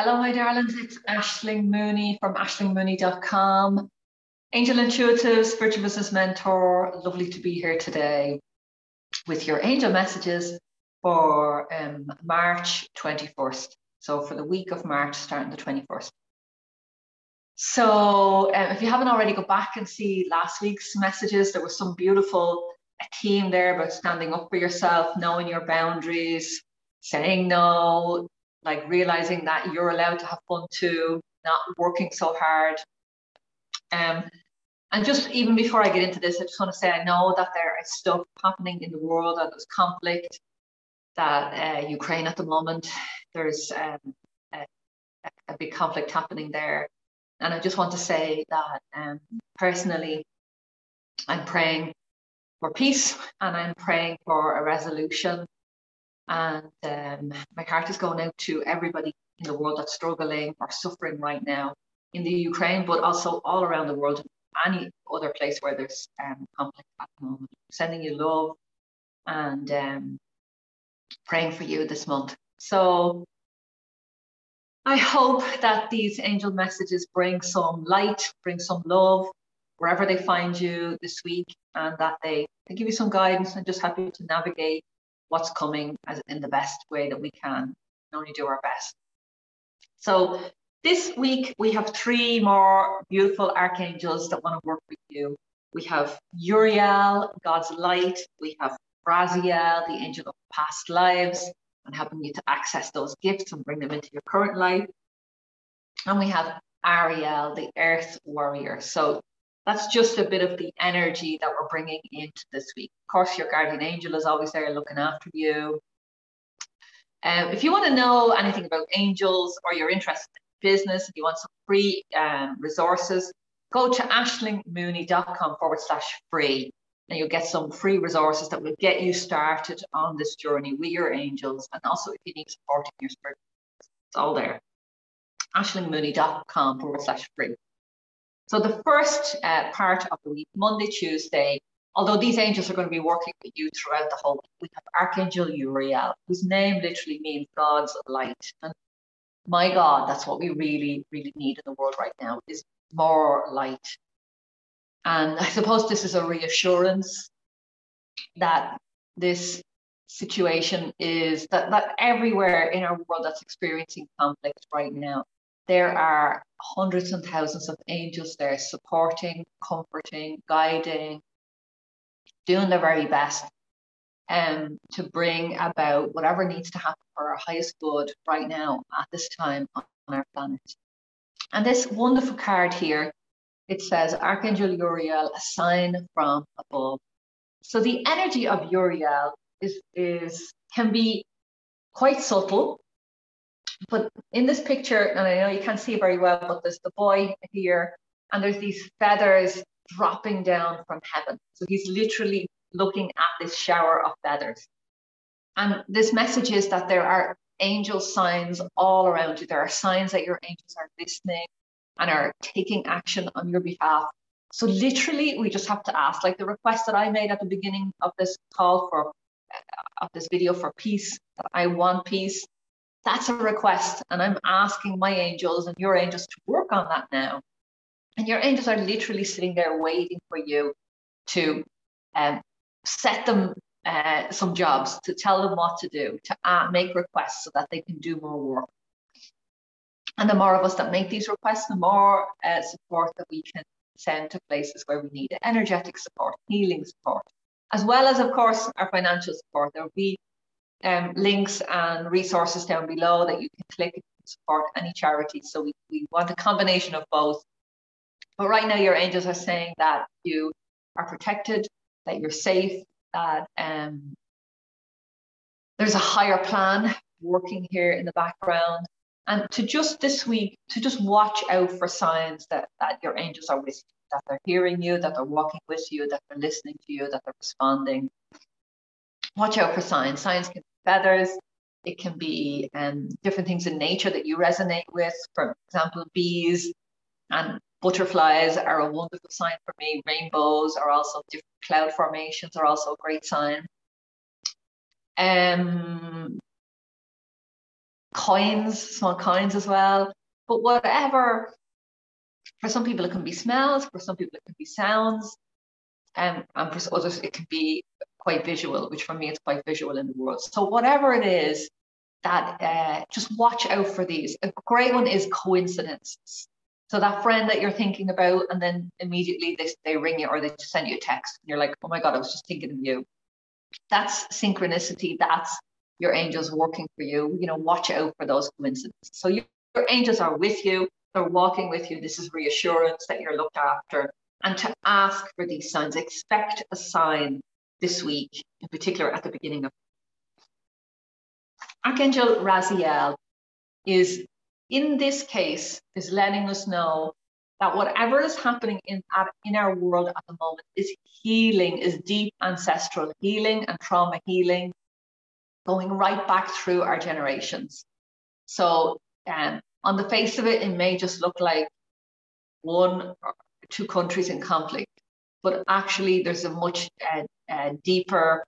Hello, my darlings. It's Aishling Mooney from aishlingmooney.com. Angel Intuitives, Spiritual Business Mentor. Lovely to be here today with your angel messages for um, March 21st. So, for the week of March, starting the 21st. So, um, if you haven't already, go back and see last week's messages. There was some beautiful theme there about standing up for yourself, knowing your boundaries, saying no, like realizing that you're allowed to have fun too, not working so hard. Um, and just even before I get into this, I just want to say I know that there is stuff happening in the world, that there's conflict, that uh, Ukraine at the moment, there's um, a, a, big conflict happening there. And I just want to say that um, personally, I'm praying for peace and I'm praying for a resolution and um, my heart is going out to everybody in the world that's struggling or suffering right now in the Ukraine, but also all around the world, any other place where there's um, conflict at the moment. Sending you love and um, praying for you this month. So I hope that these angel messages bring some light, bring some love wherever they find you this week, and that they, they give you some guidance and just help you to navigate what's coming as in the best way that we can. Can only do our best. So this week we have three more beautiful archangels that want to work with you. We have Uriel, God's light. We have Raziel, the angel of past lives, and helping you to access those gifts and bring them into your current life. And we have Ariel, the earth warrior. So that's just a bit of the energy that we're bringing into this week. Of course, your guardian angel is always there looking after you. Um, if you want to know anything about angels or you're interested in business, if you want some free um, resources, go to aishlingmooney.com forward slash free and you'll get some free resources that will get you started on this journey with your angels. And also, if you need support in your spirit, it's all there. aishlingmooney.com forward slash free. So the first uh, part of the week, Monday, Tuesday, although these angels are going to be working with you throughout the whole week, we have Archangel Uriel, whose name literally means God's light. And my God, that's what we really, really need in the world right now is more light. And I suppose this is a reassurance that this situation is that, that everywhere in our world that's experiencing conflict right now, there are hundreds and thousands of angels there supporting, comforting, guiding, doing their very best um, to bring about whatever needs to happen for our highest good right now at this time on our planet. And this wonderful card here, it says Archangel Uriel, a sign from above. So the energy of Uriel is, is can be quite subtle but in this picture, and I know you can't see very well, but there's the boy here, and there's these feathers dropping down from heaven. So he's literally looking at this shower of feathers. And this message is that there are angel signs all around you. There are signs that your angels are listening and are taking action on your behalf. So literally, we just have to ask, like the request that I made at the beginning of this call for of this video for peace. That I want peace. That's a request. And I'm asking my angels and your angels to work on that now. And your angels are literally sitting there waiting for you to um, set them uh, some jobs, to tell them what to do, to uh, make requests so that they can do more work. And the more of us that make these requests, the more uh, support that we can send to places where we need it. energetic support, healing support, as well as, of course, our financial support. There will be um, links and resources down below that you can click to support any charity. So we, we want a combination of both. But right now, your angels are saying that you are protected, that you're safe, that um, there's a higher plan working here in the background. And to just this week, to just watch out for signs that, that your angels are with you, that they're hearing you, that they're walking with you, that they're listening to you, that they're responding watch out for signs. Signs can feathers, it can be um, different things in nature that you resonate with. For example, bees and butterflies are a wonderful sign for me. Rainbows are also different cloud formations are also a great sign. Um, coins, small coins as well. But whatever, for some people it can be smells, for some people it can be sounds, um, and for others it can be quite visual, which for me it's quite visual in the world. So whatever it is, that uh, just watch out for these. A great one is coincidences. So that friend that you're thinking about, and then immediately they, they ring you or they send you a text, and you're like, oh my God, I was just thinking of you. That's synchronicity. That's your angels working for you. You know, watch out for those coincidences. So your, your angels are with you, they're walking with you. This is reassurance that you're looked after. And to ask for these signs, expect a sign this week, in particular at the beginning of. Archangel Raziel is, in this case, is letting us know that whatever is happening in, in our world at the moment is healing, is deep ancestral healing and trauma healing, going right back through our generations. So, um, on the face of it, it may just look like one or two countries in conflict, but actually, there's a much uh, uh, deeper,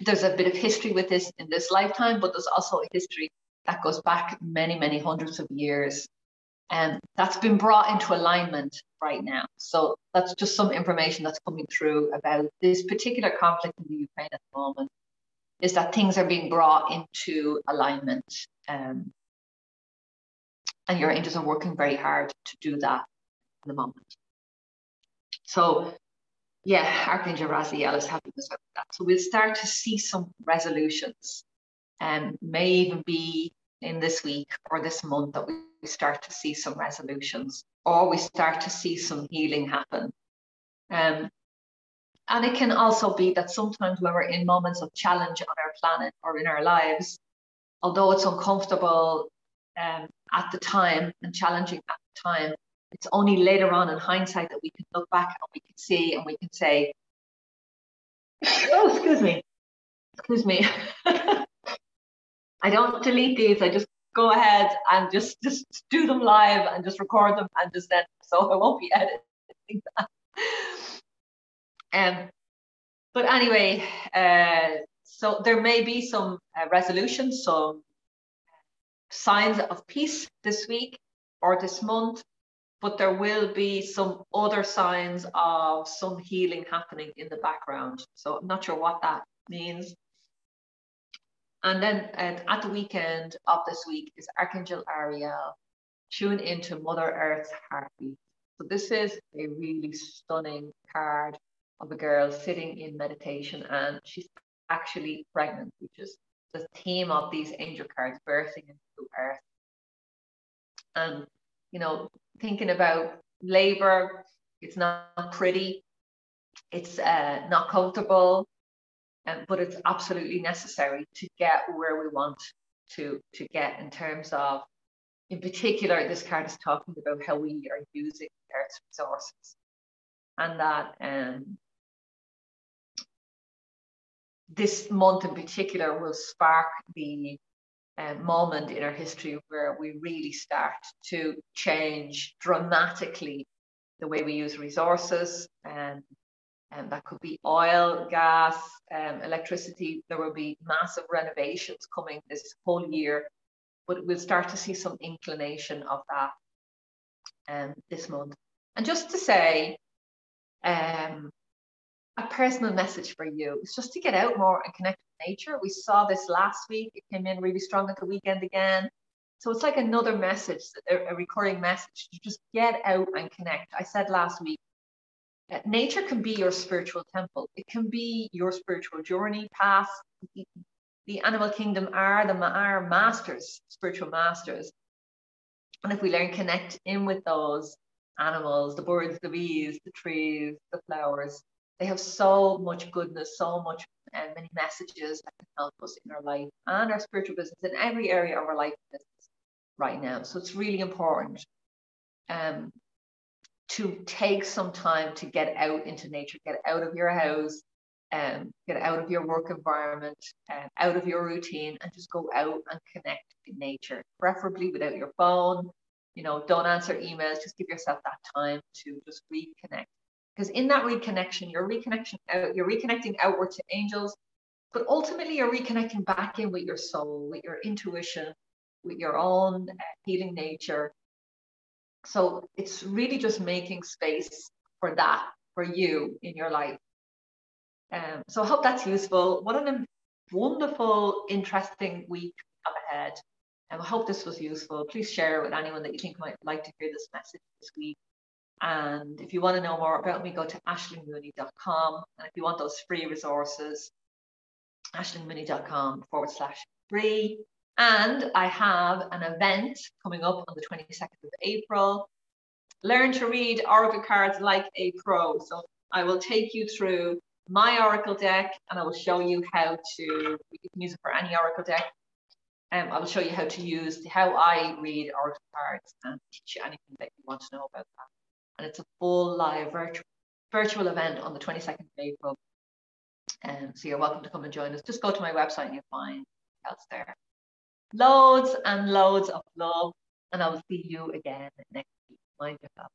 there's a bit of history with this in this lifetime, but there's also a history that goes back many, many hundreds of years and that's been brought into alignment right now. So that's just some information that's coming through about this particular conflict in the Ukraine at the moment. Is that things are being brought into alignment, um, and your angels are working very hard to do that at the moment. So, yeah, Archangel Raziel is helping us with that. So we'll start to see some resolutions, and um, may even be in this week or this month that we start to see some resolutions or we start to see some healing happen. Um, and it can also be that sometimes when we're in moments of challenge on our planet or in our lives, although it's uncomfortable um, at the time and challenging at the time, it's only later on in hindsight that we can look back and we can see and we can say, oh, excuse me, excuse me. I don't delete these. I just go ahead and just just do them live and just record them and just then so I won't be editing that. Um, but anyway, uh, so there may be some uh, resolutions, some signs of peace this week or this month, but there will be some other signs of some healing happening in the background. So I'm not sure what that means. And then uh, at the weekend of this week is Archangel Ariel, tune into Mother Earth's heartbeat. So this is a really stunning card of a girl sitting in meditation and she's actually pregnant, which is the theme of these angel cards, birthing into earth. And, you know, thinking about labor, it's not pretty, it's uh, not comfortable, um, but it's absolutely necessary to get where we want to to get in terms of in particular this card is talking about how we are using earth's resources. And that um, this month in particular will spark the uh, moment in our history where we really start to change dramatically the way we use resources and and that could be oil, gas, um, electricity. There will be massive renovations coming this whole year, but we'll start to see some inclination of that um, this month. And just to say, um, a personal message for you is just to get out more and connect nature. We saw this last week. It came in really strong at the weekend again. So it's like another message, a recurring message to just get out and connect. I said last week, uh, nature can be your spiritual temple. It can be your spiritual journey path. The animal kingdom are the are masters, spiritual masters. And if we learn connect in with those animals, the birds, the bees, the trees, the flowers, they have so much goodness, so much and many messages that can help us in our life and our spiritual business in every area of our life right now. So it's really important um, to take some time to get out into nature, get out of your house, um, get out of your work environment, uh, out of your routine, and just go out and connect in nature, preferably without your phone. You know, don't answer emails. Just give yourself that time to just reconnect. Because in that reconnection, you're reconnection out, you're reconnecting outward to angels, but ultimately you're reconnecting back in with your soul, with your intuition, with your own uh, healing nature. So it's really just making space for that for you in your life. Um, so I hope that's useful. What an wonderful, interesting week up ahead. And I hope this was useful. Please share it with anyone that you think might like to hear this message this week. And if you want to know more about me, go to aishlingmooney.com. And if you want those free resources, aishlingmooney.com forward slash free. And I have an event coming up on the 22nd of April. Learn to read Oracle cards like a pro. So I will take you through my Oracle deck and I will show you how to, you can use it for any Oracle deck. Um, I will show you how to use, how I read Oracle cards and teach you anything that you want to know about that. And it's a full live virtual, virtual event on the 22nd of April. Um, so you're welcome to come and join us. Just go to my website and you'll find else there. Loads and loads of love. And I will see you again next week. Mind yourself.